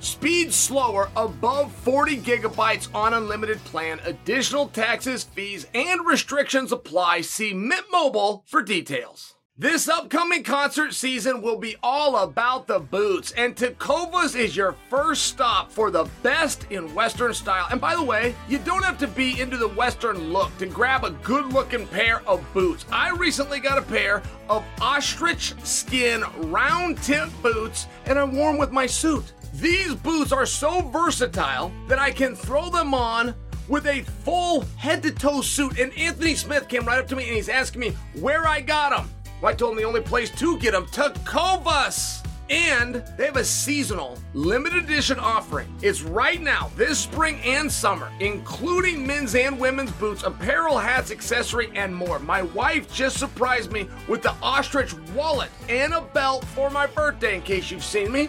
Speed slower above 40 gigabytes on unlimited plan. Additional taxes, fees, and restrictions apply. See Mint Mobile for details. This upcoming concert season will be all about the boots, and Tecovas is your first stop for the best in Western style. And by the way, you don't have to be into the Western look to grab a good looking pair of boots. I recently got a pair of ostrich skin round tip boots, and I wore them with my suit. These boots are so versatile that I can throw them on with a full head to toe suit. And Anthony Smith came right up to me and he's asking me where I got them. Well, I told him the only place to get them, Tecovas. And they have a seasonal limited edition offering. It's right now, this spring and summer, including men's and women's boots, apparel, hats, accessory, and more. My wife just surprised me with the ostrich wallet and a belt for my birthday, in case you've seen me.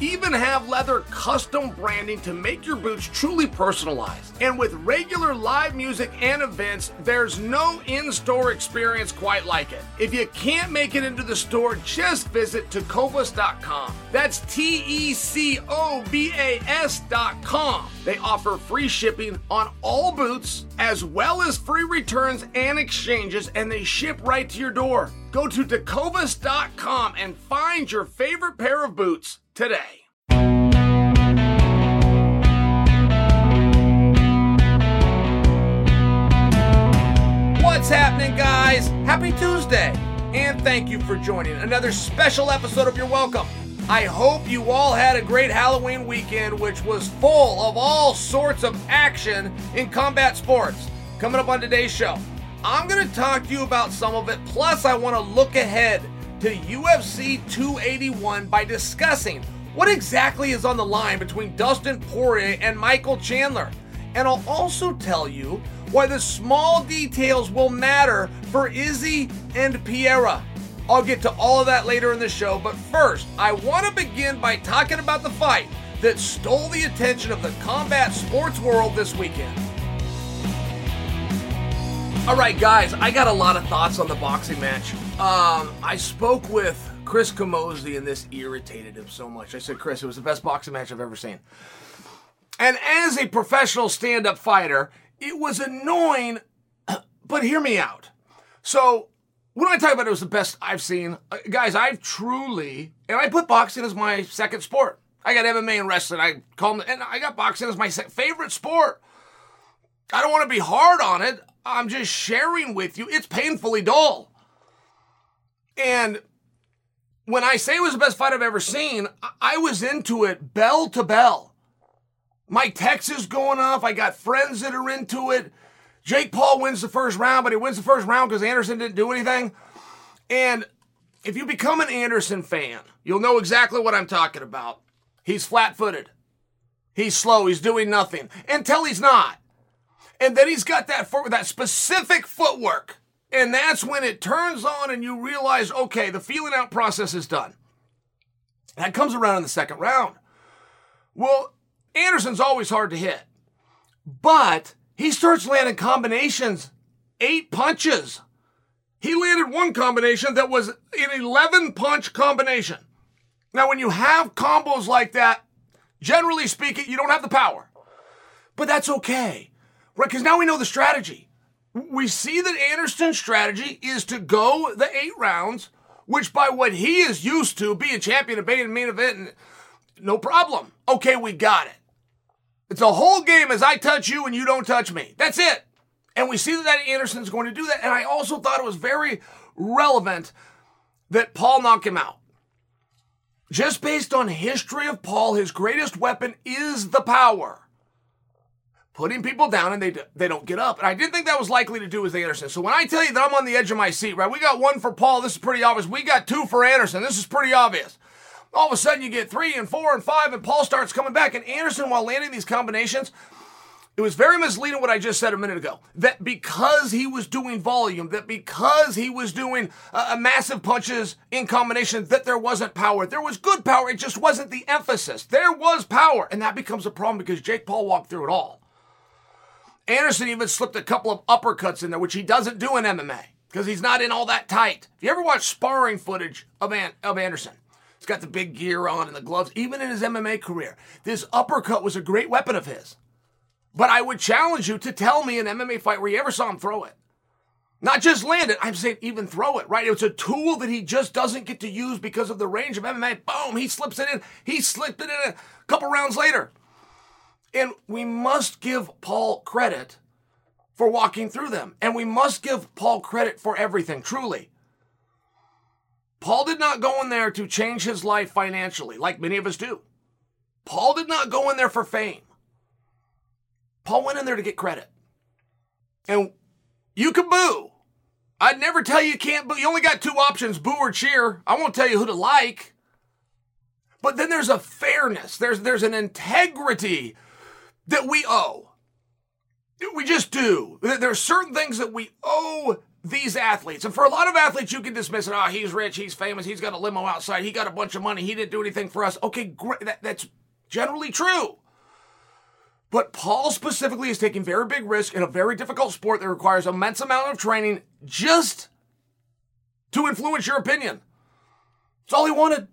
even have leather custom branding to make your boots truly personalized. And with regular live music and events, there's no in store experience quite like it. If you can't make it into the store, just visit tecovas.com. That's T E C O V A S.com. They offer free shipping on all boots, as well as free returns and exchanges, and they ship right to your door. Go to tecovas.com and find your favorite pair of boots today. What's happening, guys? Happy Tuesday! And thank you for joining another special episode of You're Welcome. I hope you all had a great Halloween weekend, which was full of all sorts of action in combat sports. Coming up on today's show, I'm going to talk to you about some of it, plus, I want to look ahead to UFC 281 by discussing what exactly is on the line between Dustin Poirier and Michael Chandler. And I'll also tell you why the small details will matter for Izzy and Pereira. I'll get to all of that later in the show, but first, I want to begin by talking about the fight that stole the attention of the combat sports world this weekend. All right, guys, I got a lot of thoughts on the boxing match. Um, I spoke with Chris Camozzi, and this irritated him so much. I said, Chris, it was the best boxing match I've ever seen. And as a professional stand up fighter, it was annoying, but hear me out. So, when I talk about it was the best I've seen, uh, guys, I've truly, and I put boxing as my second sport. I got MMA and wrestling. I call them, and I got boxing as my favorite sport. I don't want to be hard on it. I'm just sharing with you. It's painfully dull. And when I say it was the best fight I've ever seen, I was into it bell to bell. My text is going off. I got friends that are into it. Jake Paul wins the first round, but he wins the first round because Anderson didn't do anything. And if you become an Anderson fan, you'll know exactly what I'm talking about. He's flat footed. He's slow. He's doing nothing until he's not. And then he's got that, for, that specific footwork. And that's when it turns on and you realize, okay, the feeling out process is done. That comes around in the second round. Well, Anderson's always hard to hit, but he starts landing combinations, eight punches. He landed one combination that was an 11 punch combination. Now, when you have combos like that, generally speaking, you don't have the power. But that's okay, right? Because now we know the strategy. We see that Anderson's strategy is to go the eight rounds, which by what he is used to, being champion and being in main event, and no problem. Okay, we got it. It's a whole game as I touch you and you don't touch me. That's it. And we see that Anderson's going to do that. And I also thought it was very relevant that Paul knocked him out. Just based on history of Paul, his greatest weapon is the power. Putting people down and they, they don't get up. And I didn't think that was likely to do with Anderson. So when I tell you that I'm on the edge of my seat, right, we got one for Paul. This is pretty obvious. We got two for Anderson. This is pretty obvious. All of a sudden, you get three and four and five, and Paul starts coming back. And Anderson, while landing these combinations, it was very misleading what I just said a minute ago. That because he was doing volume, that because he was doing uh, massive punches in combination, that there wasn't power. There was good power, it just wasn't the emphasis. There was power, and that becomes a problem because Jake Paul walked through it all. Anderson even slipped a couple of uppercuts in there, which he doesn't do in MMA because he's not in all that tight. If you ever watch sparring footage of, An- of Anderson, He's got the big gear on and the gloves. Even in his MMA career, this uppercut was a great weapon of his. But I would challenge you to tell me an MMA fight where you ever saw him throw it. Not just land it, I'm saying even throw it, right? It's a tool that he just doesn't get to use because of the range of MMA. Boom, he slips it in. He slipped it in a couple rounds later. And we must give Paul credit for walking through them. And we must give Paul credit for everything, truly. Paul did not go in there to change his life financially, like many of us do. Paul did not go in there for fame. Paul went in there to get credit. And you can boo. I'd never tell you you can't boo. You only got two options boo or cheer. I won't tell you who to like. But then there's a fairness, there's, there's an integrity that we owe. We just do. There are certain things that we owe these athletes. And for a lot of athletes, you can dismiss it. Oh, he's rich, he's famous, he's got a limo outside, he got a bunch of money, he didn't do anything for us. Okay, great. That, that's generally true. But Paul specifically is taking very big risk in a very difficult sport that requires immense amount of training just to influence your opinion. It's all he wanted.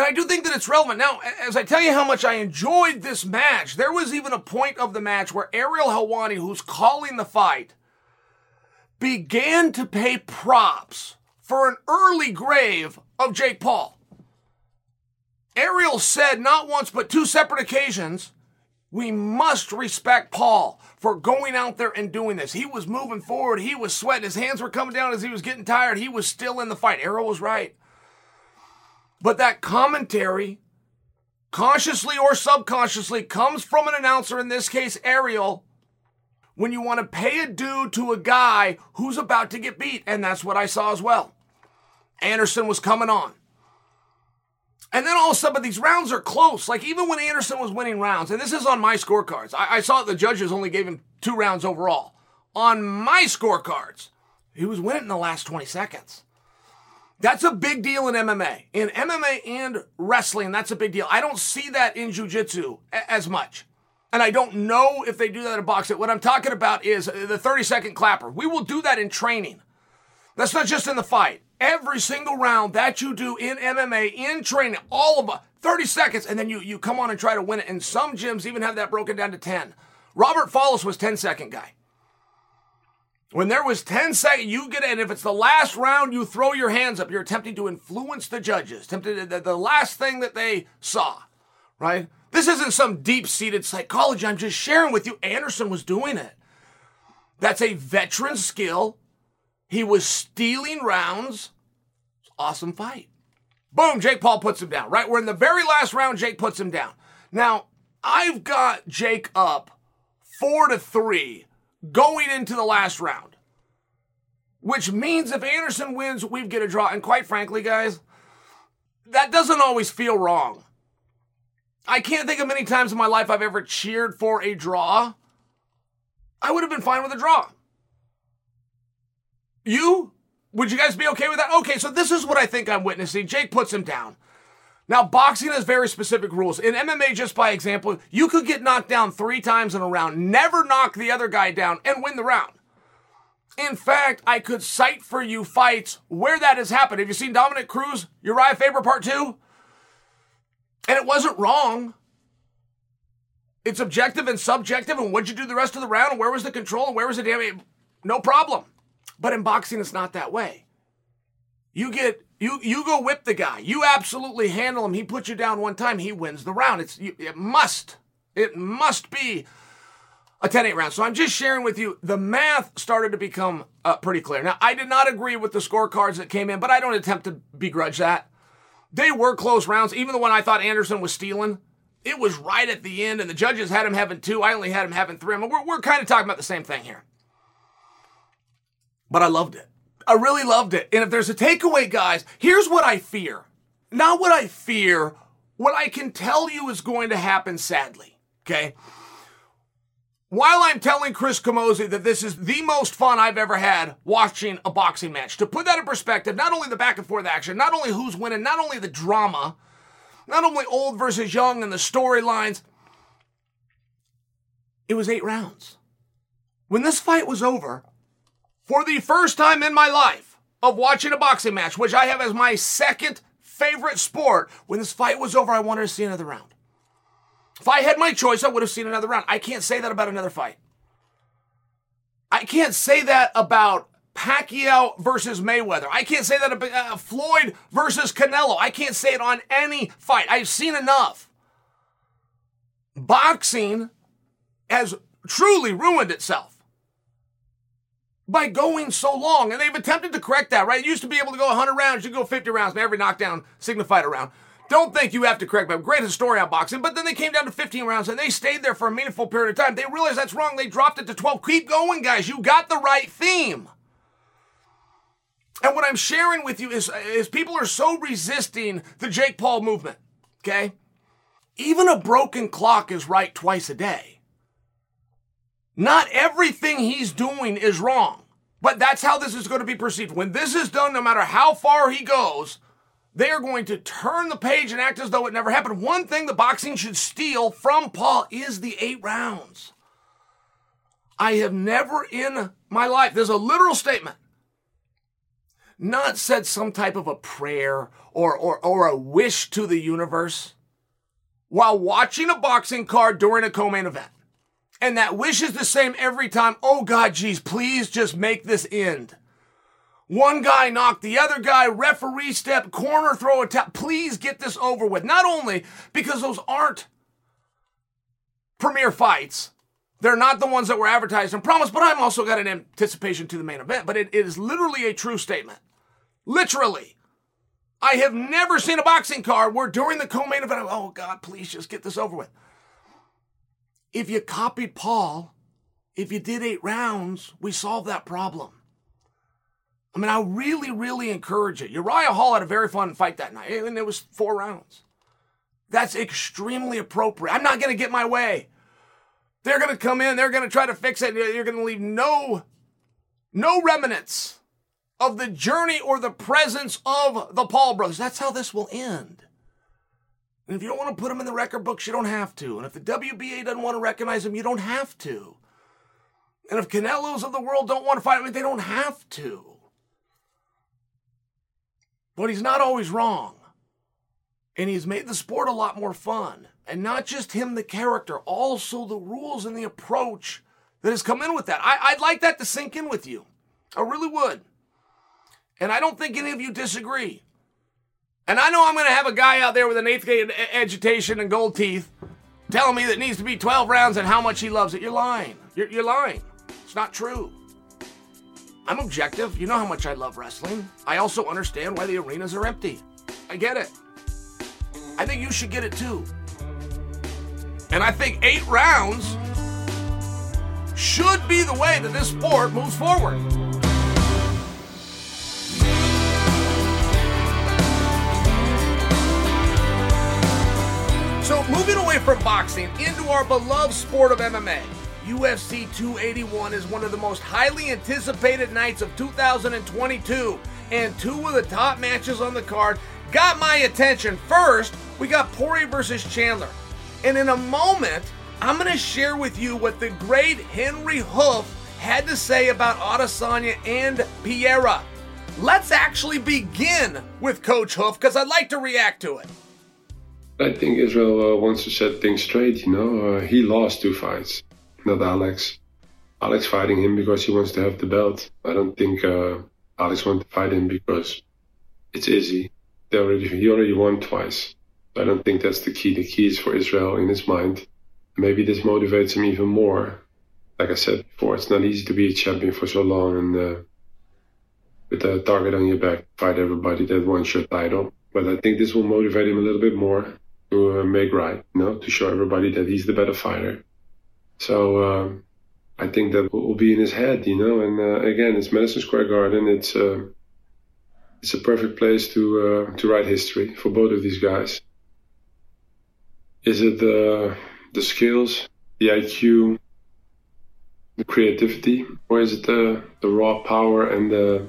And I do think that it's relevant. Now, as I tell you how much I enjoyed this match, there was even a point of the match where Ariel Helwani, who's calling the fight, began to pay props for an early grave of Jake Paul. Ariel said not once but two separate occasions, we must respect Paul for going out there and doing this. He was moving forward. He was sweating. His hands were coming down as he was getting tired. He was still in the fight. Ariel was right. But that commentary, consciously or subconsciously, comes from an announcer, in this case, Ariel, when you want to pay a due to a guy who's about to get beat. And that's what I saw as well. Anderson was coming on. And then all of a sudden, these rounds are close. Like even when Anderson was winning rounds, and this is on my scorecards, I, I saw the judges only gave him two rounds overall. On my scorecards, he was winning in the last 20 seconds. That's a big deal in MMA. In MMA and wrestling, that's a big deal. I don't see that in jiu-jitsu as much. And I don't know if they do that in boxing. What I'm talking about is uh, the 30 second clapper. We will do that in training. That's not just in the fight. Every single round that you do in MMA, in training, all of them, 30 seconds, and then you, you come on and try to win it. And some gyms even have that broken down to 10. Robert Follis was 10 second guy. When there was 10 seconds, you get in. If it's the last round, you throw your hands up. You're attempting to influence the judges, tempted the, the last thing that they saw, right? This isn't some deep seated psychology. I'm just sharing with you. Anderson was doing it. That's a veteran skill. He was stealing rounds. Awesome fight. Boom, Jake Paul puts him down, right? We're in the very last round, Jake puts him down. Now, I've got Jake up four to three going into the last round. Which means if Anderson wins, we get a draw. And quite frankly, guys, that doesn't always feel wrong. I can't think of many times in my life I've ever cheered for a draw. I would have been fine with a draw. You? Would you guys be okay with that? Okay, so this is what I think I'm witnessing. Jake puts him down. Now, boxing has very specific rules. In MMA, just by example, you could get knocked down three times in a round, never knock the other guy down, and win the round. In fact, I could cite for you fights where that has happened. Have you seen Dominick Cruz, Urijah Faber Part 2? And it wasn't wrong. It's objective and subjective, and what'd you do the rest of the round, and where was the control, and where was the damage? No problem. But in boxing, it's not that way. You get you you go whip the guy. You absolutely handle him. He puts you down one time. He wins the round. It's it must it must be a 10-8 round. So I'm just sharing with you the math started to become uh, pretty clear. Now I did not agree with the scorecards that came in, but I don't attempt to begrudge that. They were close rounds. Even the one I thought Anderson was stealing, it was right at the end, and the judges had him having two. I only had him having three. I mean, we're, we're kind of talking about the same thing here. But I loved it. I really loved it. And if there's a takeaway, guys, here's what I fear. Not what I fear, what I can tell you is going to happen, sadly. Okay? While I'm telling Chris Camozzi that this is the most fun I've ever had watching a boxing match, to put that in perspective, not only the back and forth action, not only who's winning, not only the drama, not only old versus young and the storylines, it was eight rounds. When this fight was over, for the first time in my life of watching a boxing match, which I have as my second favorite sport, when this fight was over, I wanted to see another round. If I had my choice, I would have seen another round. I can't say that about another fight. I can't say that about Pacquiao versus Mayweather. I can't say that about uh, Floyd versus Canelo. I can't say it on any fight. I've seen enough. Boxing has truly ruined itself by going so long. And they've attempted to correct that, right? It used to be able to go 100 rounds, you go 50 rounds, every knockdown signified a round. Don't think you have to correct them. Great historian on boxing, but then they came down to 15 rounds and they stayed there for a meaningful period of time. They realized that's wrong. They dropped it to 12. Keep going, guys. You got the right theme. And what I'm sharing with you is, is people are so resisting the Jake Paul movement, okay? Even a broken clock is right twice a day. Not everything he's doing is wrong, but that's how this is going to be perceived. When this is done, no matter how far he goes, they are going to turn the page and act as though it never happened. One thing the boxing should steal from Paul is the eight rounds. I have never in my life, there's a literal statement, not said some type of a prayer or, or, or a wish to the universe while watching a boxing card during a co main event. And that wish is the same every time. Oh God, geez, please just make this end. One guy knocked the other guy, referee step, corner throw a tap. Please get this over with. Not only because those aren't premier fights, they're not the ones that were advertised and promised, but I'm also got an anticipation to the main event. But it, it is literally a true statement. Literally. I have never seen a boxing card where during the co main event, oh God, please just get this over with. If you copied Paul, if you did eight rounds, we solved that problem. I mean, I really, really encourage it. Uriah Hall had a very fun fight that night, and it was four rounds. That's extremely appropriate. I'm not going to get my way. They're going to come in, they're going to try to fix it, you're going to leave no, no remnants of the journey or the presence of the Paul brothers. That's how this will end. And if you don't want to put them in the record books, you don't have to. And if the WBA doesn't want to recognize them, you don't have to. And if Canelos of the world don't want to fight, mean, they don't have to. But he's not always wrong. And he's made the sport a lot more fun. And not just him, the character, also the rules and the approach that has come in with that. I, would like that to sink in with you. I really would. And I don't think any of you disagree. And I know I'm going to have a guy out there with an eighth grade education and gold teeth telling me that needs to be 12 rounds and how much he loves it. You're lying. You're, you're lying. It's not true. I'm objective. You know how much I love wrestling. I also understand why the arenas are empty. I get it. I think you should get it too. And I think eight rounds should be the way that this sport moves forward. Moving away from boxing into our beloved sport of MMA, UFC 281 is one of the most highly anticipated nights of 2022, and two of the top matches on the card got my attention. First, we got Poirier versus Chandler, and in a moment, I'm going to share with you what the great Henri Hooft had to say about Adesanya and Pereira. Let's actually begin with Coach Hooft because I'd like to react to it. I think Israel uh, wants to set things straight. You know, uh, he lost two fights, not Alex. Alex fighting him because he wants to have the belt. I don't think uh, Alex wants to fight him because it's easy. They already he already won twice. I don't think that's the key. The key is for Israel in his mind. Maybe this motivates him even more. Like I said before, it's not easy to be a champion for so long and uh, with a target on your back, fight everybody that wants your title. But I think this will motivate him a little bit more to uh, make right, you know, to show everybody that he's the better fighter. So um, I think that will be in his head, you know. And uh, again, it's Madison Square Garden. It's uh, it's a perfect place to uh, to write history for both of these guys. Is it the the skills, the IQ, the creativity, or is it the the raw power and the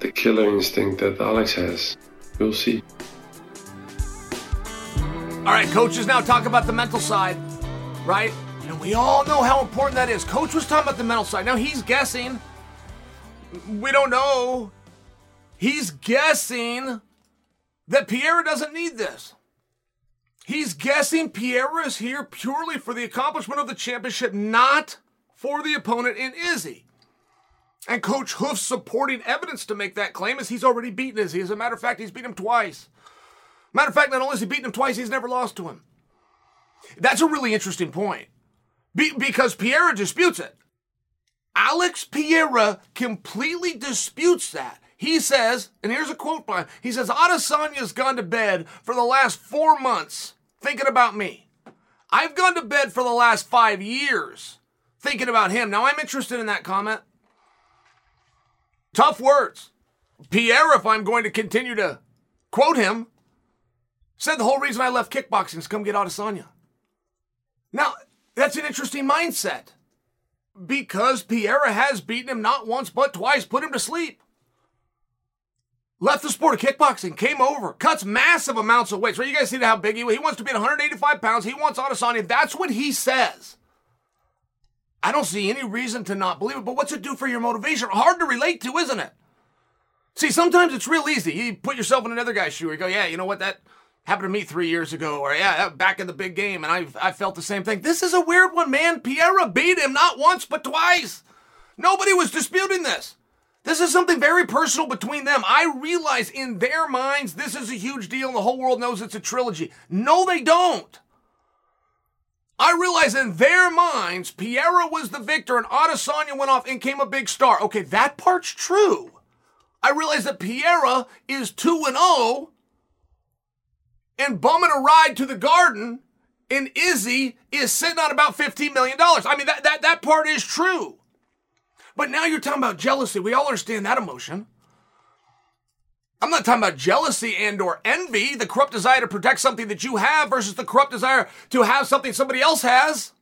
the killer instinct that Alex has? We'll see. All right, coaches now talk about the mental side, right? And we all know how important that is. Coach was talking about the mental side. Now he's guessing. We don't know. He's guessing that Pierre doesn't need this. He's guessing Pierre is here purely for the accomplishment of the championship, not for the opponent in Izzy. And Coach Hooft's supporting evidence to make that claim is he's already beaten Izzy. As a matter of fact, he's beaten him twice. Matter of fact, not only has he beaten him twice, he's never lost to him. That's a really interesting point Be- because Pereira disputes it. Alex Pereira completely disputes that. He says, and here's a quote by him, he says, Adesanya's gone to bed for the last four months thinking about me. I've gone to bed for the last five years thinking about him. Now I'm interested in that comment. Tough words. Pierre, if I'm going to continue to quote him, Said the whole reason I left kickboxing is come get Adesanya. Now, that's an interesting mindset. Because Pereira has beaten him not once but twice, put him to sleep. Left the sport of kickboxing, came over, cuts massive amounts of weight. So you guys see how big he was. He wants to be at 185 pounds. He wants Adesanya. That's what he says. I don't see any reason to not believe it, but what's it do for your motivation? Hard to relate to, isn't it? See, sometimes it's real easy. You put yourself in another guy's shoe. You go, yeah, you know what? That happened to me three years ago, or yeah, back in the big game, and I I felt the same thing. This is a weird one, man. Pereira beat him not once but twice. Nobody was disputing this. This is something very personal between them. I realize in their minds this is a huge deal, and the whole world knows it's a trilogy. No, they don't. I realize in their minds, Pereira was the victor and Adesanya went off and came a big star. Okay, that part's true. I realize that Pereira is 2 and 0 and bumming a ride to the garden and Izzy is sitting on about $15 million. I mean, that, that, that part is true. But now you're talking about jealousy. We all understand that emotion. I'm not talking about jealousy and or envy, the corrupt desire to protect something that you have versus the corrupt desire to have something somebody else has.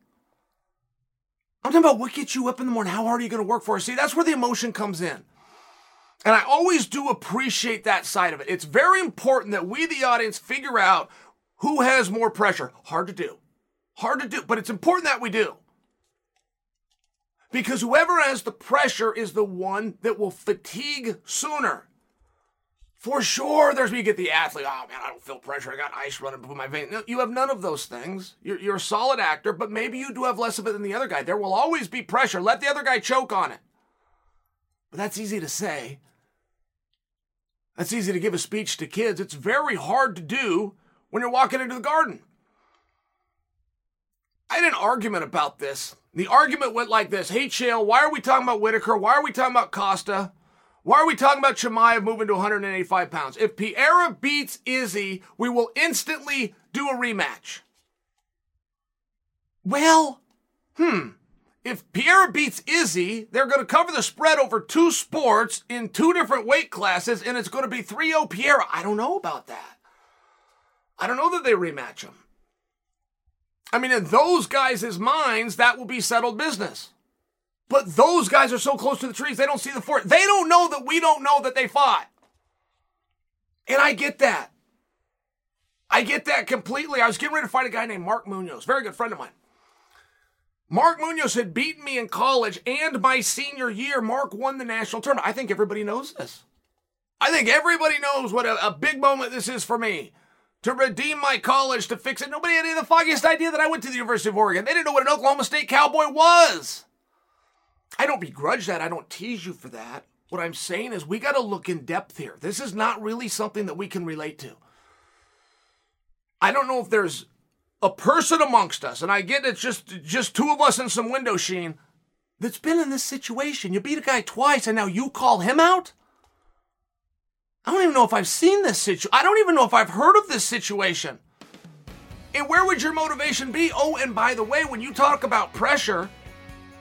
I'm talking about what gets you up in the morning. How hard are you going to work for? See, that's where the emotion comes in. And I always do appreciate that side of it. It's very important that we, the audience, figure out who has more pressure. Hard to do. Hard to do, but it's important that we do. Because whoever has the pressure is the one that will fatigue sooner. For sure, there's you get the athlete. Oh man, I don't feel pressure. I got ice running through my veins. No, you have none of those things. You're, you're a solid actor, but maybe you do have less of it than the other guy. There will always be pressure. Let the other guy choke on it. But that's easy to say. That's easy to give a speech to kids. It's very hard to do when you're walking into the garden. I had an argument about this. The argument went like this Hey, Chael, why are we talking about Whittaker? Why are we talking about Costa? Why are we talking about Chimaev moving to 185 pounds? If Pereira beats Izzy, we will instantly do a rematch. Well, hmm. If Pierre beats Izzy, they're going to cover the spread over two sports in two different weight classes, and it's going to be 3 0 Pereira. I don't know about that. I don't know that they rematch him. I mean, in those guys' minds, that will be settled business. But those guys are so close to the trees, they don't see the forest. They don't know that we don't know that they fought. And I get that. I get that completely. I was getting ready to fight a guy named Mark Munoz, very good friend of mine. Mark Munoz had beaten me in college and my senior year. Mark won the national tournament. I think everybody knows this. I think everybody knows what a, a big moment this is for me to redeem my college, to fix it. Nobody had any the foggiest idea that I went to the University of Oregon. They didn't know what an Oklahoma State Cowboy was. I don't begrudge that. I don't tease you for that. What I'm saying is we got to look in depth here. This is not really something that we can relate to. I don't know if there's a person amongst us, and I get it, it's just just two of us in some window sheen that's been in this situation. You beat a guy twice, and now you call him out. I don't even know if I've seen this situation. I don't even know if I've heard of this situation. And where would your motivation be? Oh, and by the way, when you talk about pressure,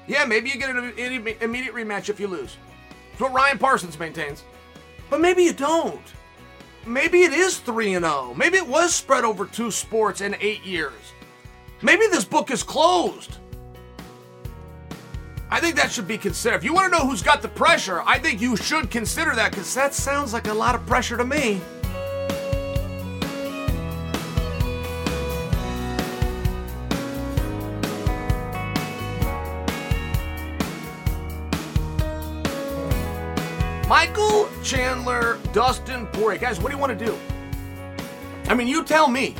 yeah, maybe you get an immediate rematch if you lose. That's what Ryan Parsons maintains. But maybe you don't. Maybe it is 3 and 0. Maybe it was spread over two sports in 8 years. Maybe this book is closed. I think that should be considered. If you want to know who's got the pressure, I think you should consider that because that sounds like a lot of pressure to me. Michael Chandler, Dustin Poirier. Guys, what do you want to do? I mean, you tell me.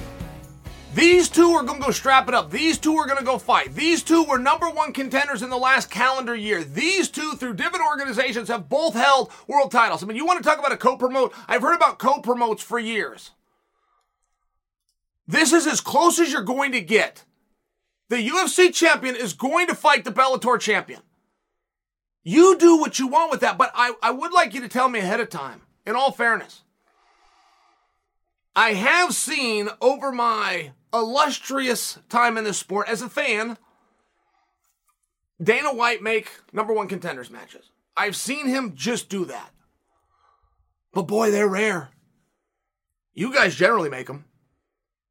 These two are going to go strap it up. These two are going to go fight. These two were number one contenders in the last calendar year. These two, through different organizations, have both held world titles. I mean, you want to talk about a co promote? I've heard about co promotes for years. This is as close as you're going to get. The UFC champion is going to fight the Bellator champion. You do what you want with that, but I, I would like you to tell me ahead of time, in all fairness. I have seen over my illustrious time in this sport as a fan, Dana White make number one contenders matches. I've seen him just do that. But boy, they're rare. You guys generally make them.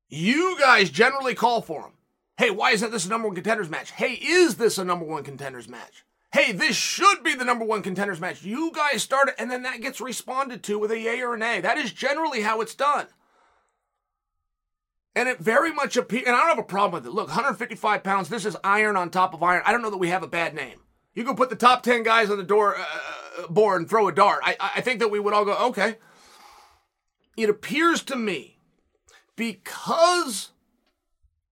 You guys generally call for them. Hey, why isn't this a number one contenders match? Hey, is this a number one contenders match? Hey, this should be the number one contenders match. You guys start it, and then that gets responded to with a yay or a nay. That is generally how it's done. And it very much appears, and I don't have a problem with it. Look, 155 pounds, this is iron on top of iron. I don't know that we have a bad name. You can put the top 10 guys on the door uh, uh, board and throw a dart. I, I think that we would all go, okay. It appears to me, because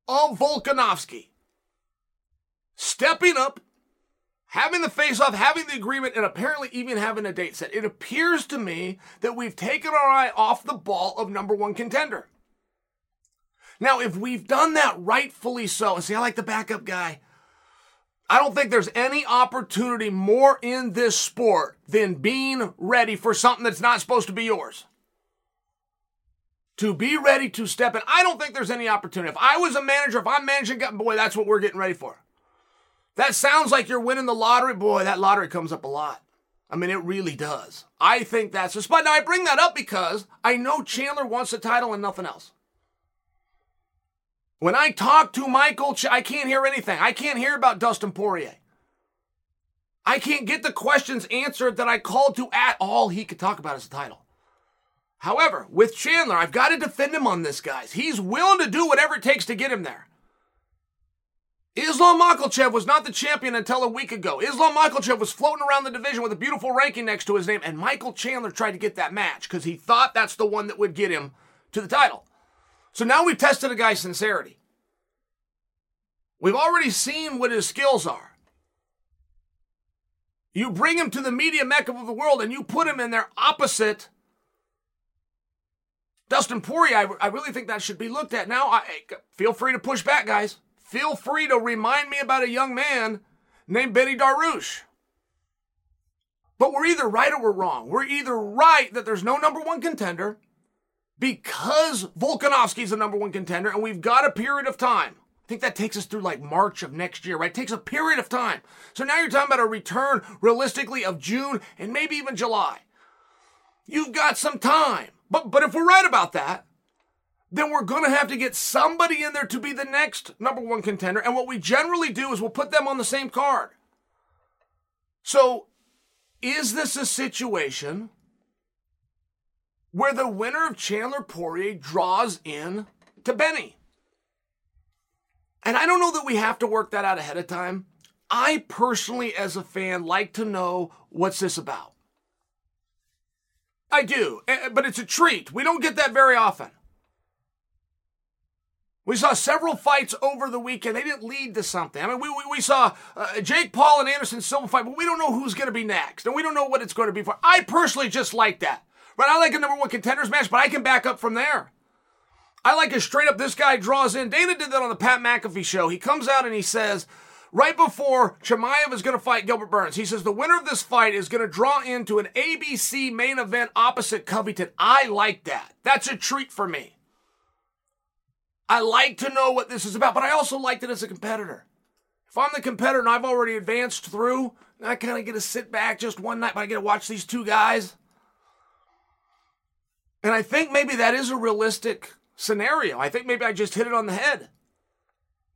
of Volkanovski stepping up, having the face off, having the agreement, and apparently even having a date set, it appears to me that we've taken our eye off the ball of number one contender. Now, if we've done that rightfully so, and see, I like the backup guy. I don't think there's any opportunity more in this sport than being ready for something that's not supposed to be yours. To be ready to step in. I don't think there's any opportunity. If I was a manager, if I'm managing, boy, that's what we're getting ready for. That sounds like you're winning the lottery. Boy, that lottery comes up a lot. I mean, it really does. I think that's a spot. Now, I bring that up because I know Chandler wants the title and nothing else. When I talk to Michael, Ch- I can't hear anything. I can't hear about Dustin Poirier. I can't get the questions answered that I called to at all he could talk about is the title. However, with Chandler, I've got to defend him on this, guys. He's willing to do whatever it takes to get him there. Islam Makhachev was not the champion until a week ago. Islam Makhachev was floating around the division with a beautiful ranking next to his name, and Michael Chandler tried to get that match because he thought that's the one that would get him to the title. So now we've tested a guy's sincerity. We've already seen what his skills are. You bring him to the media mecca of the world and you put him in there opposite Dustin Poirier. I, I really think that should be looked at. Now, I, feel free to push back, guys feel free to remind me about a young man named Benny Dariush. But we're either right or we're wrong. We're either right that there's no number one contender because Volkanovski's the number one contender and we've got a period of time. I think that takes us through like March of next year, right? It takes a period of time. So now you're talking about a return realistically of June and maybe even July. You've got some time. But but if we're right about that, then we're going to have to get somebody in there to be the next number one contender. And what we generally do is we'll put them on the same card. So, is this a situation where the winner of Chandler Poirier draws in to Benny? And I don't know that we have to work that out ahead of time. I personally, as a fan, like to know what's this about. I do, eh, but it's a treat. We don't get that very often. We saw several fights over the weekend. They didn't lead to something. I mean, we, we, we saw uh, Jake Paul and Anderson Silva fight, but we don't know who's going to be next. And we don't know what it's going to be for. I personally just like that. Right? I like a number one contenders match, but I can back up from there. I like a straight up, this guy draws in. Dana did that on the Pat McAfee show. He comes out and he says, right before Chimaev is going to fight Gilbert Burns, he says, the winner of this fight is going to draw into an ABC main event opposite Covington. I like that. That's a treat for me. I like to know what this is about, but I also like it as a competitor. If I'm the competitor and I've already advanced through, I kind of get to sit back just one night, but I get to watch these two guys. And I think maybe that is a realistic scenario. I think maybe I just hit it on the head.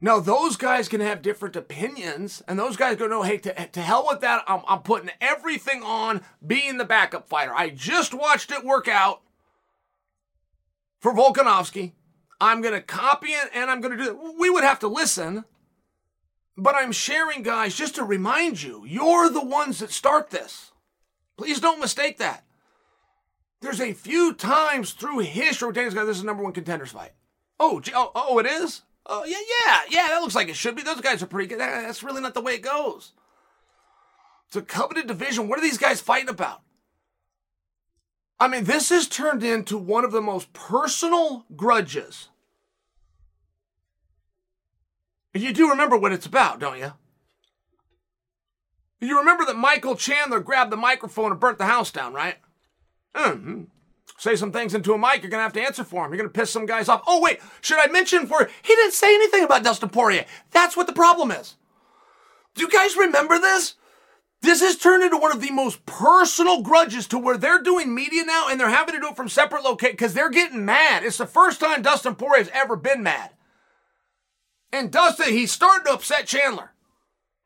Now, those guys can have different opinions, and those guys go, no, hey, to, to hell with that. I'm, I'm putting everything on being the backup fighter. I just watched it work out for Volkanovski. I'm going to copy it and I'm going to do it. We would have to listen, but I'm sharing, guys, just to remind you, you're the ones that start this. Please don't mistake that. There's a few times through history Dana's got this is number one contenders fight. Oh, oh, oh, it is? Oh, yeah, yeah, yeah, that looks like it should be. Those guys are pretty good. That's really not the way it goes. It's a coveted division. What are these guys fighting about? I mean, this has turned into one of the most personal grudges. You do remember what it's about, don't you? You remember that Michael Chandler grabbed the microphone and burnt the house down, right? Mm-hmm. Say some things into a mic, you're to have to answer for him. You're to piss some guys off. Oh, wait, should I mention for he didn't say anything about Dustin Poirier. That's what the problem is. Do you guys remember this? This has turned into one of the most personal grudges to where they're doing media now and they're having to do it from separate locations because they're getting mad. It's the first time Dustin Poirier has ever been mad. And Dustin, he's starting to upset Chandler.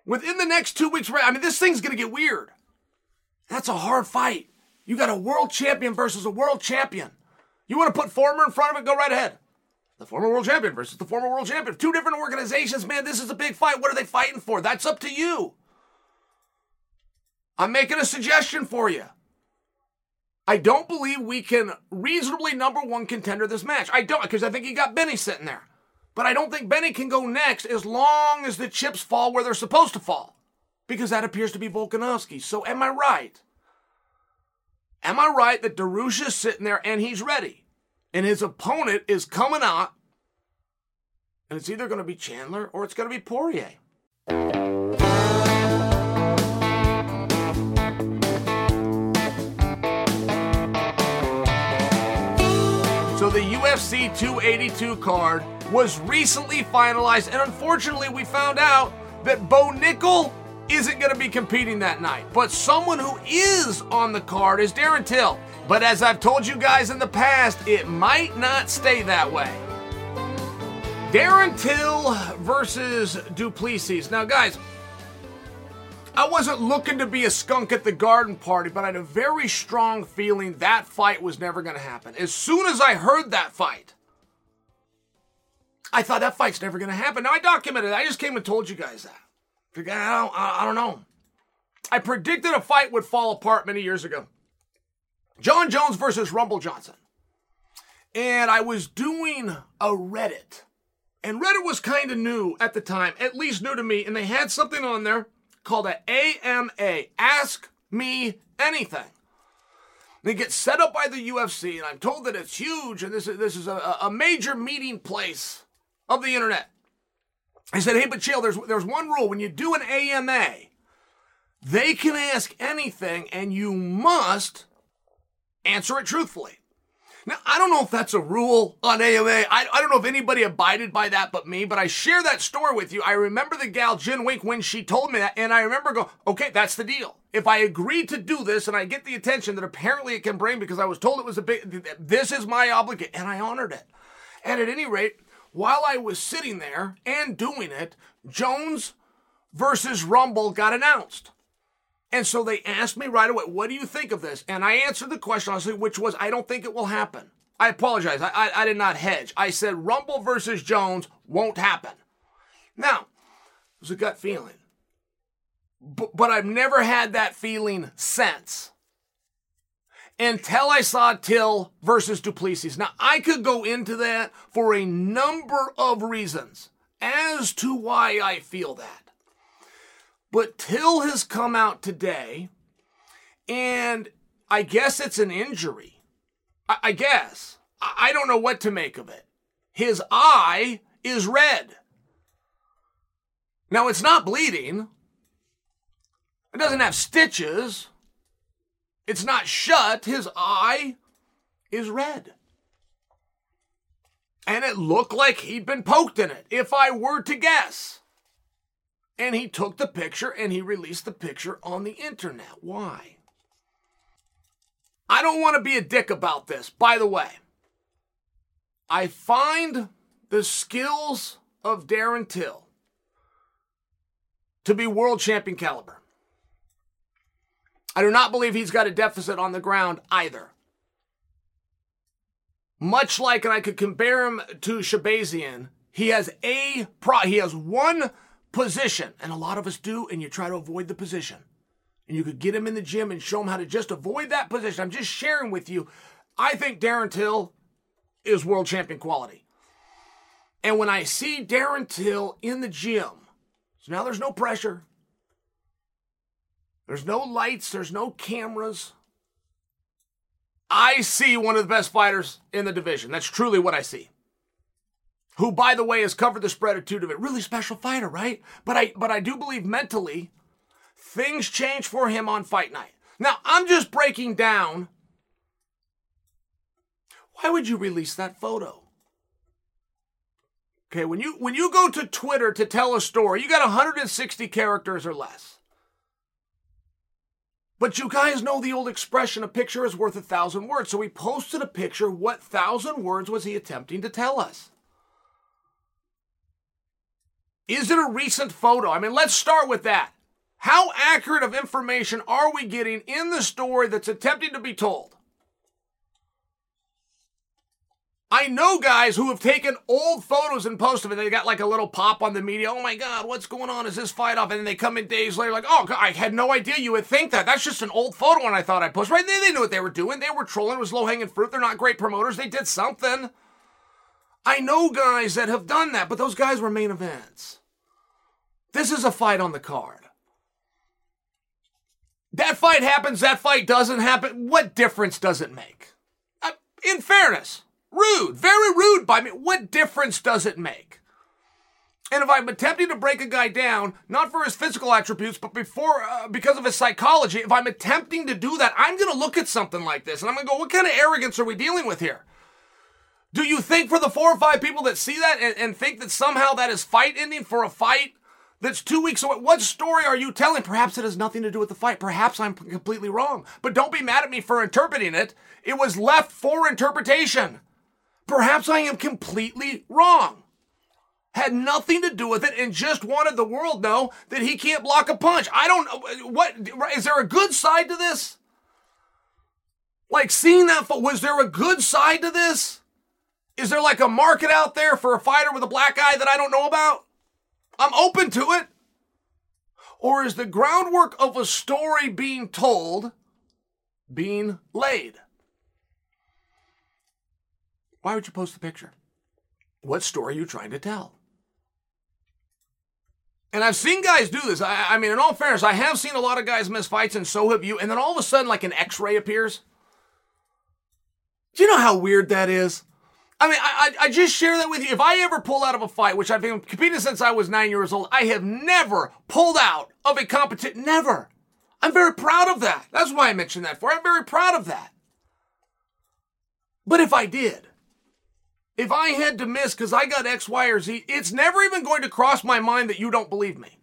Within the next two weeks, I mean, this thing's going to get weird. That's a hard fight. You got a world champion versus a world champion. You want to put former in front of it? Go right ahead. The former world champion versus the former world champion. Two different organizations, man. This is a big fight. What are they fighting for? That's up to you. I'm making a suggestion for you. I don't believe we can reasonably number one contender this match. I don't, because I think you got Benny sitting there. But I don't think Benny can go next as long as the chips fall where they're supposed to fall. Because that appears to be Volkanovski. So am I right? Am I right that Dariush is sitting there and he's ready? And his opponent is coming out. And it's either going to be Chandler or it's going to be Poirier. So the UFC 282 card was recently finalized, and unfortunately, we found out that Bo Nickal isn't going to be competing that night. But someone who is on the card is Darren Till. But as I've told you guys in the past, it might not stay that way. Darren Till versus Du Plessis. Now, guys, I wasn't looking to be a skunk at the garden party, but I had a very strong feeling that fight was never going to happen. As soon as I heard that fight, I thought that fight's never going to happen. Now I documented it. I just came and told you guys that. I don't, I don't know. I predicted a fight would fall apart many years ago. Jon Jones versus Rumble Johnson. And I was doing a Reddit. And Reddit was kind of new at the time, at least new to me. And they had something on there called an AMA Ask Me Anything. They get set up by the UFC, and I'm told that it's huge, and this is, this is a, a major meeting place of the internet. I said, hey, but chill, there's, there's one rule. When you do an AMA, they can ask anything, and you must answer it truthfully. Now, I don't know if that's a rule on AMA. I, I don't know if anybody abided by that but me, but I share that story with you. I remember the gal, Jen Wink, when she told me that, and I remember going, okay, that's the deal. If I agree to do this and I get the attention that apparently it can bring because I was told it was a big, this is my obligation, and I honored it. And at any rate, while I was sitting there and doing it, Jones versus Rumble got announced. And so they asked me right away, what do you think of this? And I answered the question honestly, which was, I don't think it will happen. I apologize. I, I, I did not hedge. I said Rumble versus Jones won't happen. Now, it was a gut feeling. But, but I've never had that feeling since. Until I saw Till versus Du Plessis. Now, I could go into that for a number of reasons as to why I feel that. But Till has come out today, and I guess it's an injury. I, I guess. I, I don't know what to make of it. His eye is red. Now, it's not bleeding. It doesn't have stitches. It's not shut. His eye is red. And it looked like he'd been poked in it, if I were to guess. And he took the picture and he released the picture on the internet. Why? I don't want to be a dick about this, by the way. I find the skills of Darren Till to be world champion caliber. I do not believe he's got a deficit on the ground either. Much like, and I could compare him to Shahbazyan, he has a pro, he has one position. And a lot of us do, and you try to avoid the position. And you could get him in the gym and show him how to just avoid that position. I'm just sharing with you. I think Darren Till is world champion quality. And when I see Darren Till in the gym, so now there's no pressure, there's no lights, there's no cameras. I see one of the best fighters in the division. That's truly what I see who, by the way, has covered the spread of two of it. Really special fighter, right? But I, but I do believe mentally, things change for him on fight night. Now, I'm just breaking down. Why would you release that photo? Okay, when you when you go to Twitter to tell a story, you got 160 characters or less. But you guys know the old expression, a picture is worth a thousand words. So we posted a picture. What thousand words was he attempting to tell us? Is it a recent photo? I mean, let's start with that. How accurate of information are we getting in the story that's attempting to be told? I know guys who have taken old photos and posted them, and they got like a little pop on the media. Oh my God, what's going on? Is this fight off? And then they come in days later, like, oh, I had no idea you would think that. That's just an old photo, and I thought I posted. Right? They, they knew what they were doing. They were trolling. It was low hanging fruit. They're not great promoters. They did something. I know guys that have done that, but those guys were main events. This is a fight on the card. That fight happens, that fight doesn't happen. What difference does it make? Uh, in fairness, rude, very rude by me. What difference does it make? And if I'm attempting to break a guy down, not for his physical attributes, but before uh, because of his psychology, if I'm attempting to do that, I'm going to look at something like this and I'm going to go, what kind of arrogance are we dealing with here? Do you think for the four or five people that see that and, and think that somehow that is fight ending for a fight that's two weeks away? What story are you telling? Perhaps it has nothing to do with the fight. Perhaps I'm completely wrong. But don't be mad at me for interpreting it. It was left for interpretation. Perhaps I am completely wrong. Had nothing to do with it and just wanted the world know that he can't block a punch. I don't know. What is there a good side to this? Like seeing that, was there a good side to this? Is there like a market out there for a fighter with a black eye that I don't know about? I'm open to it. Or is the groundwork of a story being told being laid? Why would you post the picture? What story are you trying to tell? And I've seen guys do this. I, I, mean, in all fairness, I have seen a lot of guys miss fights, and so have you. And then all of a sudden, like an x ray appears. Do you know how weird that is? I mean, I, I, just share that with you. If I ever pull out of a fight, which I've been competing since I was nine years old, I have never pulled out of a competition. Never. I'm very proud of that. That's why I mentioned that for. I'm very proud of that. But if I did, if I had to miss because I got X, Y, or Z, it's never even going to cross my mind that you don't believe me.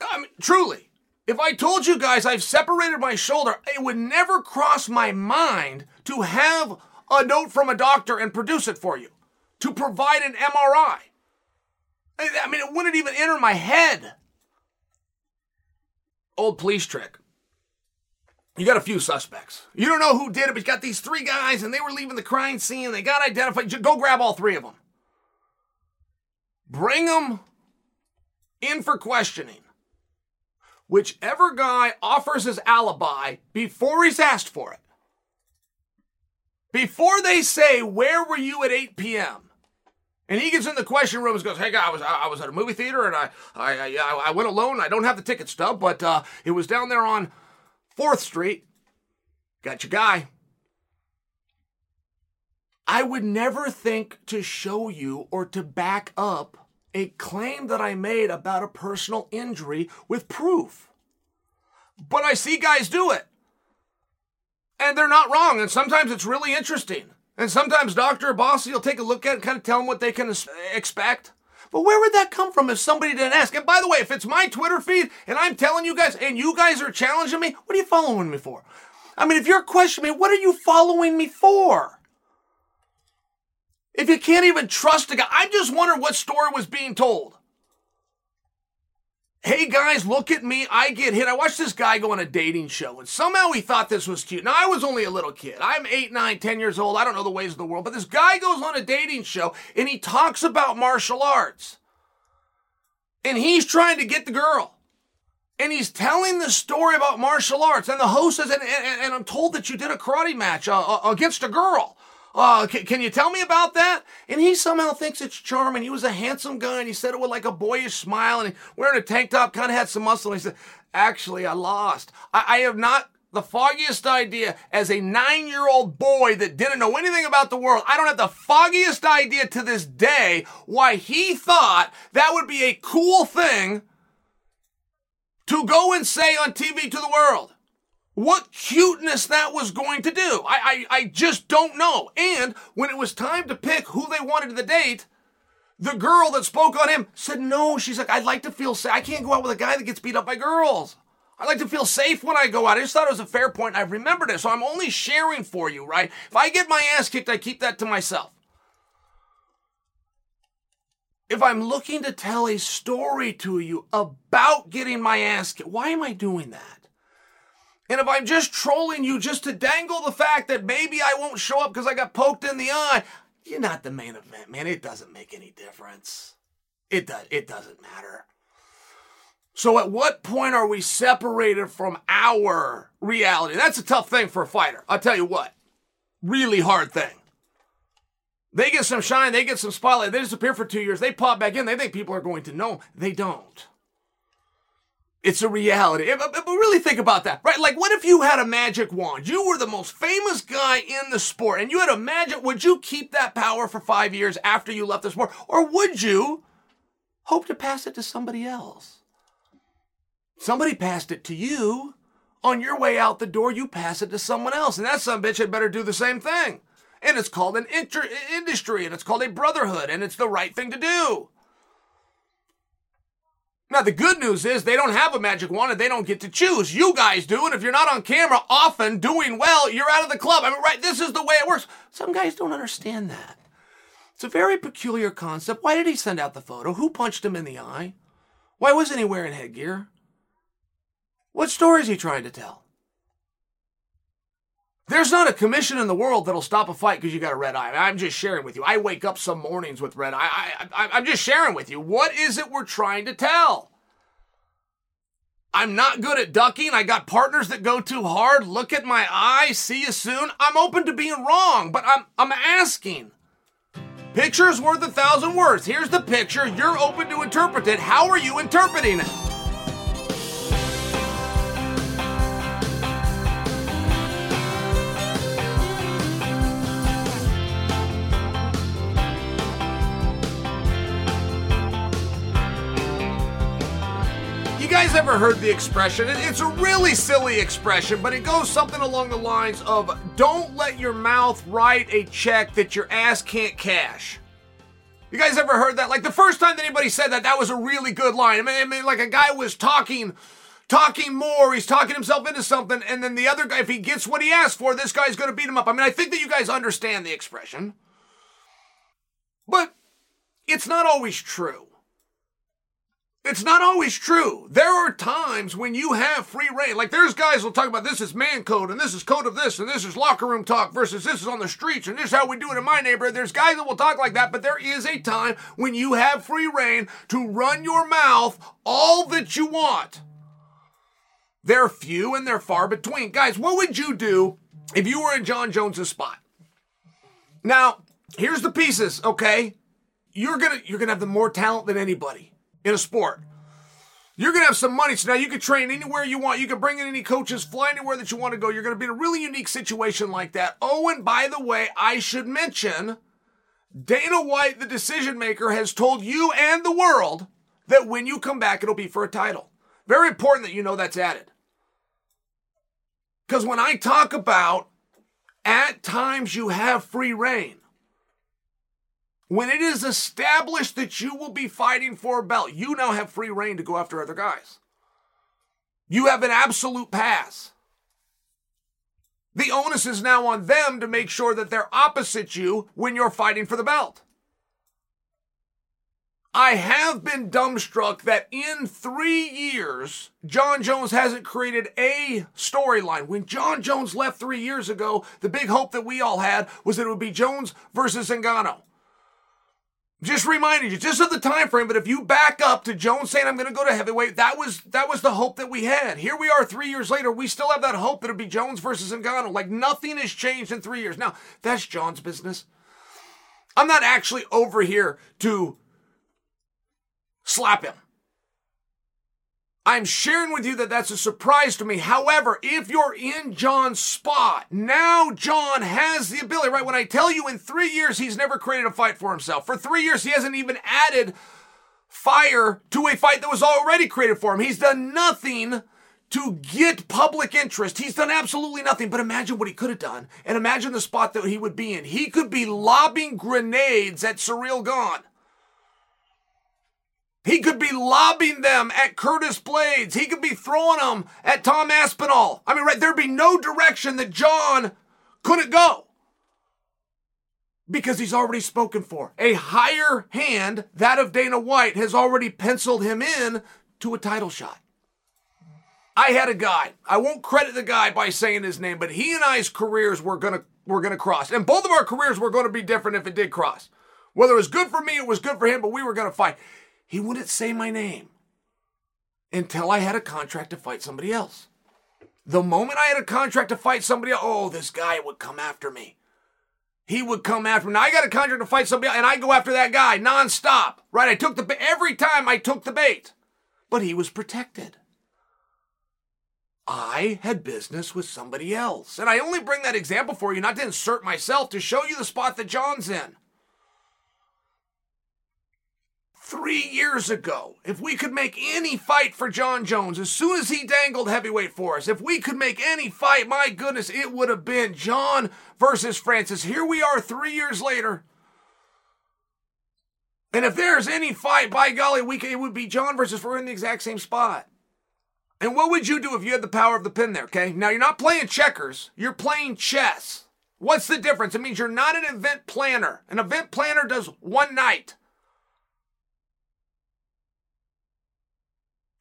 I mean, truly. If I told you guys I've separated my shoulder, it would never cross my mind to have a note from a doctor and produce it for you, to provide an MRI. I mean, it wouldn't even enter my head. Old police trick. You got a few suspects. You don't know who did it, but you got these three guys and they were leaving the crime scene. They got identified. Go grab all three of them. Bring them in for questioning. Whichever guy offers his alibi before he's asked for it, before they say, Where were you at 8 p.m.? And he gets in the question room and goes, "Hey, guy, I was I was at a movie theater and I I I, I went alone. I don't have the ticket stub, but uh, it was down there on Fourth Street. Got your guy. I would never think to show you or to back up a claim that I made about a personal injury with proof. But I see guys do it. And they're not wrong. And sometimes it's really interesting. And sometimes Dr. Bossy will take a look at it and kind of tell them what they can expect. But where would that come from if somebody didn't ask? And by the way, if it's my Twitter feed and I'm telling you guys and you guys are challenging me, what are you following me for? I mean, if you're questioning me, what are you following me for? If you can't even trust a guy, I just wonder what story was being told. Hey guys, look at me. I get hit. I watched this guy go on a dating show, and somehow he thought this was cute. Now, I was only a little kid. I'm eight, nine, ten years old. I don't know the ways of the world. But this guy goes on a dating show, and he talks about martial arts. And he's trying to get the girl. And he's telling the story about martial arts. And the host says, and, and, and I'm told that you did a karate match uh, uh against a girl. Uh, can, can, you tell me about that? And he somehow thinks it's charming. He was a handsome guy and he said it with like a boyish smile and wearing a tank top, kind of had some muscle. And he said, Actually, I lost. I, I have not the foggiest idea as a nine year old boy that didn't know anything about the world. I don't have the foggiest idea to this day why he thought that would be a cool thing to go and say on TV to the world what cuteness that was going to do. I, I, I just don't know. And when it was time to pick who they wanted to date, the girl that spoke on him said no. She's like, I'd like to feel safe. I can't go out with a guy that gets beat up by girls. I like to feel safe when I go out. I just thought it was a fair point. I've remembered it. So I'm only sharing for you, right? If I get my ass kicked, I keep that to myself. If I'm looking to tell a story to you about getting my ass kicked, why am I doing that? And if I'm just trolling you just to dangle the fact that maybe I won't show up because I got poked in the eye, you're not the main event, man. It doesn't make any difference. It does it doesn't matter. So at what point are we separated from our reality? That's a tough thing for a fighter. I'll tell you what. Really hard thing. They get some shine, they get some spotlight, they disappear for two years, they pop back in, they think people are going to know. They don't. It's a reality. But really think about that, right? Like, what if you had a magic wand? You were the most famous guy in the sport, and you had a magic. Would you keep that power for five years after you left the sport, or would you hope to pass it to somebody else? Somebody passed it to you. On your way out the door, you pass it to someone else, and that some bitch had better do the same thing. And it's called an inter- industry, and it's called a brotherhood, and it's the right thing to do. Now, the good news is they don't have a magic wand and they don't get to choose. You guys do. And if you're not on camera often doing well, you're out of the club. I mean, right? This is the way it works. Some guys don't understand that. It's a very peculiar concept. Why did he send out the photo? Who punched him in the eye? Why wasn't he wearing headgear? What story is he trying to tell? There's not a commission in the world that'll stop a fight because you got a red eye. I'm just sharing with you. I wake up some mornings with red eye. I, I, I'm just sharing with you. What is it we're trying to tell? I'm not good at ducking. I got partners that go too hard. Look at my eye. See you soon. I'm open to being wrong, but I'm I'm asking. Picture's worth a thousand words. Here's the picture. You're open to interpret it. How are you interpreting it? Ever heard the expression? It's a really silly expression, but it goes something along the lines of don't let your mouth write a check that your ass can't cash. You guys ever heard that? Like the first time that anybody said that, that was a really good line. I mean, I mean like a guy was talking, talking more, he's talking himself into something, and then the other guy, if he gets what he asked for, this guy's gonna beat him up. I mean, I think that you guys understand the expression. But it's not always true. It's not always true. There are times when you have free reign. Like there's guys will talk about this is man code and this is code of this and this is locker room talk versus this is on the streets and this is how we do it in my neighborhood. There's guys that will talk like that, but there is a time when you have free reign to run your mouth all that you want. They're few and they're far between. Guys, what would you do if you were in Jon Jones's spot? Now, here's the pieces, okay? You're gonna you're gonna have the more talent than anybody in a sport. You're going to have some money, so now you can train anywhere you want. You can bring in any coaches, fly anywhere that you want to go. You're going to be in a really unique situation like that. Oh, and by the way, I should mention Dana White, the decision maker, has told you and the world that when you come back, it'll be for a title. Very important that you know that's added. Because when I talk about at times you have free reign, when it is established that you will be fighting for a belt, you now have free reign to go after other guys. You have an absolute pass. The onus is now on them to make sure that they're opposite you when you're fighting for the belt. I have been dumbstruck that in three years, Jon Jones hasn't created a storyline. When Jon Jones left three years ago, the big hope that we all had was that it would be Jones versus Ngannou. Just reminded you, just of the time frame. But if you back up to Jones saying I'm going to go to heavyweight, that was that was the hope that we had. Here we are, three years later. We still have that hope that it'll be Jones versus Ngannou. Like nothing has changed in three years. Now that's Jon's business. I'm not actually over here to slap him. I'm sharing with you that that's a surprise to me. However, if you're in Jon's spot, now Jon has the ability, right? When I tell you in three years he's never created a fight for himself, for three years he hasn't even added fire to a fight that was already created for him. He's done nothing to get public interest. He's done absolutely nothing. But imagine what he could have done. And imagine the spot that he would be in. He could be lobbing grenades at Ciryl Gane. He could be lobbing them at Curtis Blaydes. He could be throwing them at Tom Aspinall. I mean, right, there'd be no direction that Jon couldn't go because he's already spoken for. A higher hand, that of Dana White, has already penciled him in to a title shot. I had a guy. I won't credit the guy by saying his name, but he and I's careers were gonna were gonna cross, and both of our careers were to be different if it did cross. Whether it was good for me, it was good for him, but we were to fight. He wouldn't say my name until I had a contract to fight somebody else. The moment I had a contract to fight somebody else, oh, this guy would come after me. He would come after me. Now I got a contract to fight somebody else, and I go after that guy nonstop. Right? I took the every time I took the bait, but he was protected. I had business with somebody else. And I only bring that example for you, not to insert myself, to show you the spot that Jon's in three years ago, if we could make any fight for Jon Jones, as soon as he dangled heavyweight for us, if we could make any fight, my goodness, it would have been Jon versus Francis. Here we are three years later. And if there's any fight, by golly, we it would be Jon versus we're in the exact same spot. And what would you do if you had the power of the pin there, okay? Now you're not playing checkers, you're playing chess. What's the difference? It means you're not an event planner. An event planner does one night.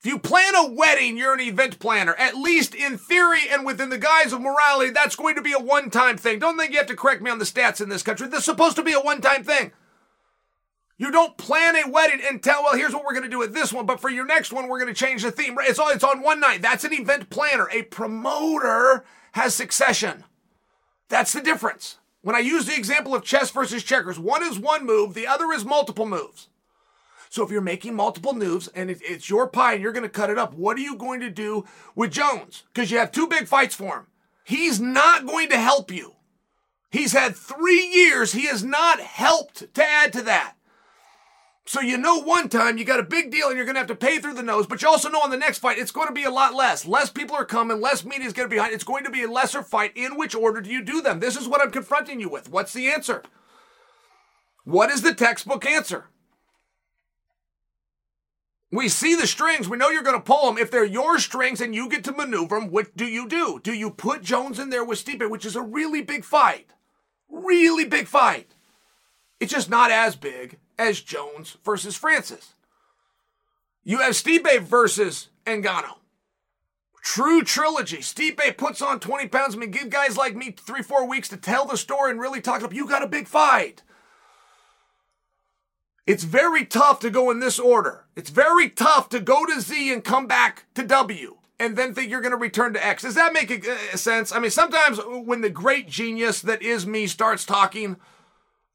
If you plan a wedding, you're an event planner. At least in theory and within the guise of morality, that's going to be a one time thing. Don't think you have to correct me on the stats in this country. This is supposed to be a one time thing. You don't plan a wedding and tell, well, here's what we're going to do with this one, but for your next one, we're going to change the theme. It's, all, it's on one night. That's an event planner. A promoter has succession. That's the difference. When I use the example of chess versus checkers, one is one move, the other is multiple moves. So if you're making multiple moves and it's your pie and you're going to cut it up, what are you going to do with Jones? Because you have two big fights for him. He's not going to help you. He's had three years. He has not helped to add to that. So you know one time you got a big deal and you're going to have to pay through the nose, but you also know on the next fight it's going to be a lot less. Less people are coming, less media is going to be behind. It's going to be a lesser fight. In which order do you do them? This is what I'm confronting you with. What's the answer? What is the textbook answer? We see the strings. We know you're going to pull them. If they're your strings and you get to maneuver them, what do you do? Do you put Jones in there with Stipe, which is a really big fight? Really big fight. It's just not as big as Jones versus Francis. You have Stipe versus Ngannou. True trilogy. Stipe puts on 20 pounds. I mean, give guys like me three, four weeks to tell the story and really talk up. You got a big fight. It's very tough to go in this order. It's very tough to go to Z and come back to W and then think you're going to return to X. Does that make sense? I mean, sometimes when the great genius that is me starts talking,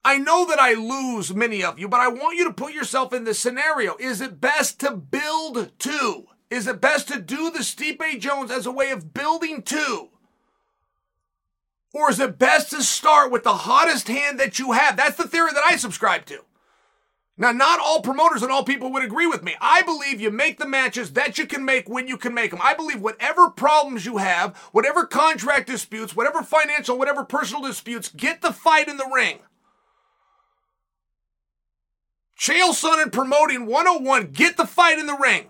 I know that I lose many of you, but I want you to put yourself in this scenario. Is it best to build to? Is it best to do the Stipe Jones as a way of building to? Or is it best to start with the hottest hand that you have? That's the theory that I subscribe to. Now, not all promoters and all people would agree with me. I believe you make the matches that you can make when you can make them. I believe whatever problems you have, whatever contract disputes, whatever financial, whatever personal disputes, get the fight in the ring. Chael Sonnen and promoting 101, get the fight in the ring.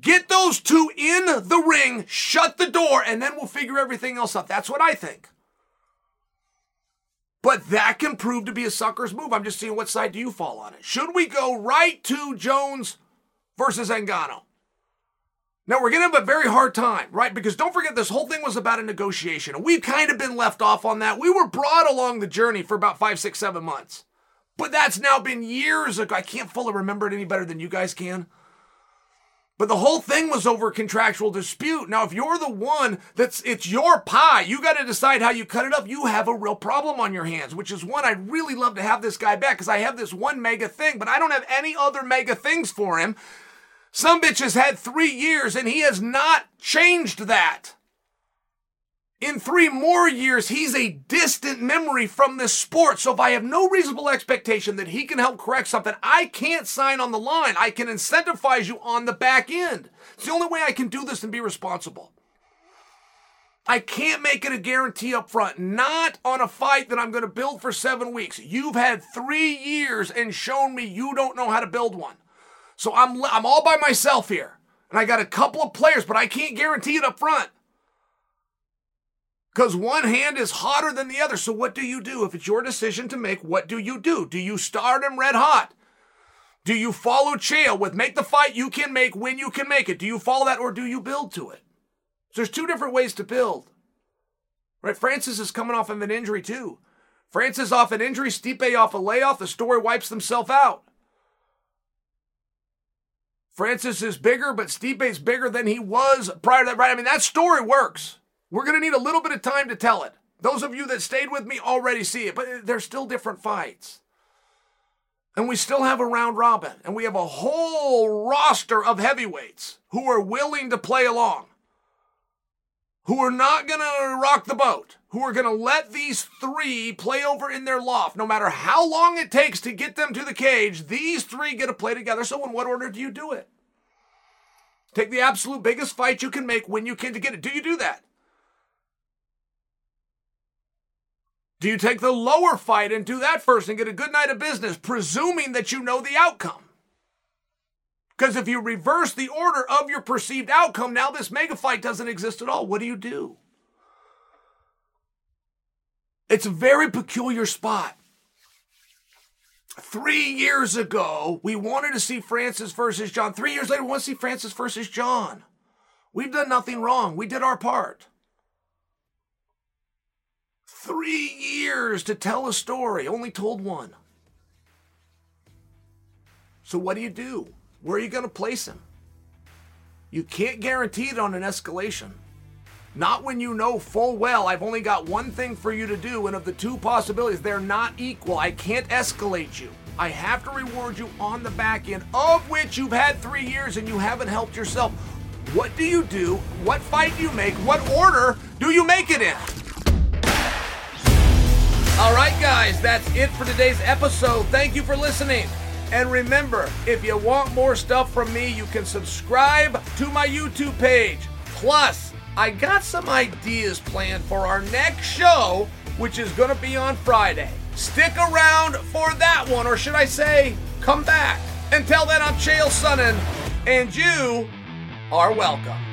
Get those two in the ring, shut the door, and then we'll figure everything else out. That's what I think. But that can prove to be a sucker's move. I'm just seeing what side do you fall on it. Should we go right to Jones versus Ngannou? Now we're to have a very hard time, right? Because don't forget, this whole thing was about a negotiation. And we've kind of been left off on that. We were brought along the journey for about five, six, seven months. But that's now been years ago. I can't fully remember it any better than you guys can. But the whole thing was over contractual dispute. Now, if you're the one that's it's your pie, you got to decide how you cut it up. You have a real problem on your hands, which is one I'd really love to have this guy back because I have this one mega thing, but I don't have any other mega things for him. Some bitch has had three years and he has not changed that. In three more years, he's a distant memory from this sport. So if I have no reasonable expectation that he can help correct something, I can't sign on the line. I can incentivize you on the back end. It's the only way I can do this and be responsible. I can't make it a guarantee up front, not on a fight that I'm going to build for seven weeks. You've had three years and shown me you don't know how to build one. So I'm, I'm all by myself here. And I got a couple of players, but I can't guarantee it up front because one hand is hotter than the other. So, what do you do? If it's your decision to make, what do you do? Do you start him red hot? Do you follow Chael with make the fight you can make when you can make it? Do you follow that or do you build to it? So there's two different ways to build. Right? Francis is coming off of an injury too. Francis off an injury, Stipe off a layoff. The story wipes themselves out. Francis is bigger, but Stipe's bigger than he was prior to that. Right? I mean, that story works. We're going to need a little bit of time to tell it. Those of you that stayed with me already see it, but they're still different fights. And we still have a round robin, and we have a whole roster of heavyweights who are willing to play along, who are not going to rock the boat, who are going to let these three play over in their loft. No matter how long it takes to get them to the cage, these three get to play together. So, in what order do you do it? Take the absolute biggest fight you can make when you can to get it. Do you do that? Do you take the lower fight and do that first and get a good night of business, presuming that you know the outcome? Because if you reverse the order of your perceived outcome, now this mega fight doesn't exist at all. What do you do? It's a very peculiar spot. Three years ago, we wanted to see Francis versus Jon. Three years later, we want to see Francis versus Jon. We've done nothing wrong. We did our part. Three years to tell a story, only told one. So, what do you do? Where are you going to place him? You can't guarantee it on an escalation. Not when you know full well I've only got one thing for you to do, and of the two possibilities, they're not equal. I can't escalate you. I have to reward you on the back end, of which you've had three years and you haven't helped yourself. What do you do? What fight do you make? What order do you make it in? All right, guys, that's it for today's episode. Thank you for listening. And remember, if you want more stuff from me, you can subscribe to my YouTube page. Plus, I got some ideas planned for our next show, which is going to be on Friday. Stick around for that one, or should I say, come back. Until then, I'm Chael Sonnen, and you are welcome.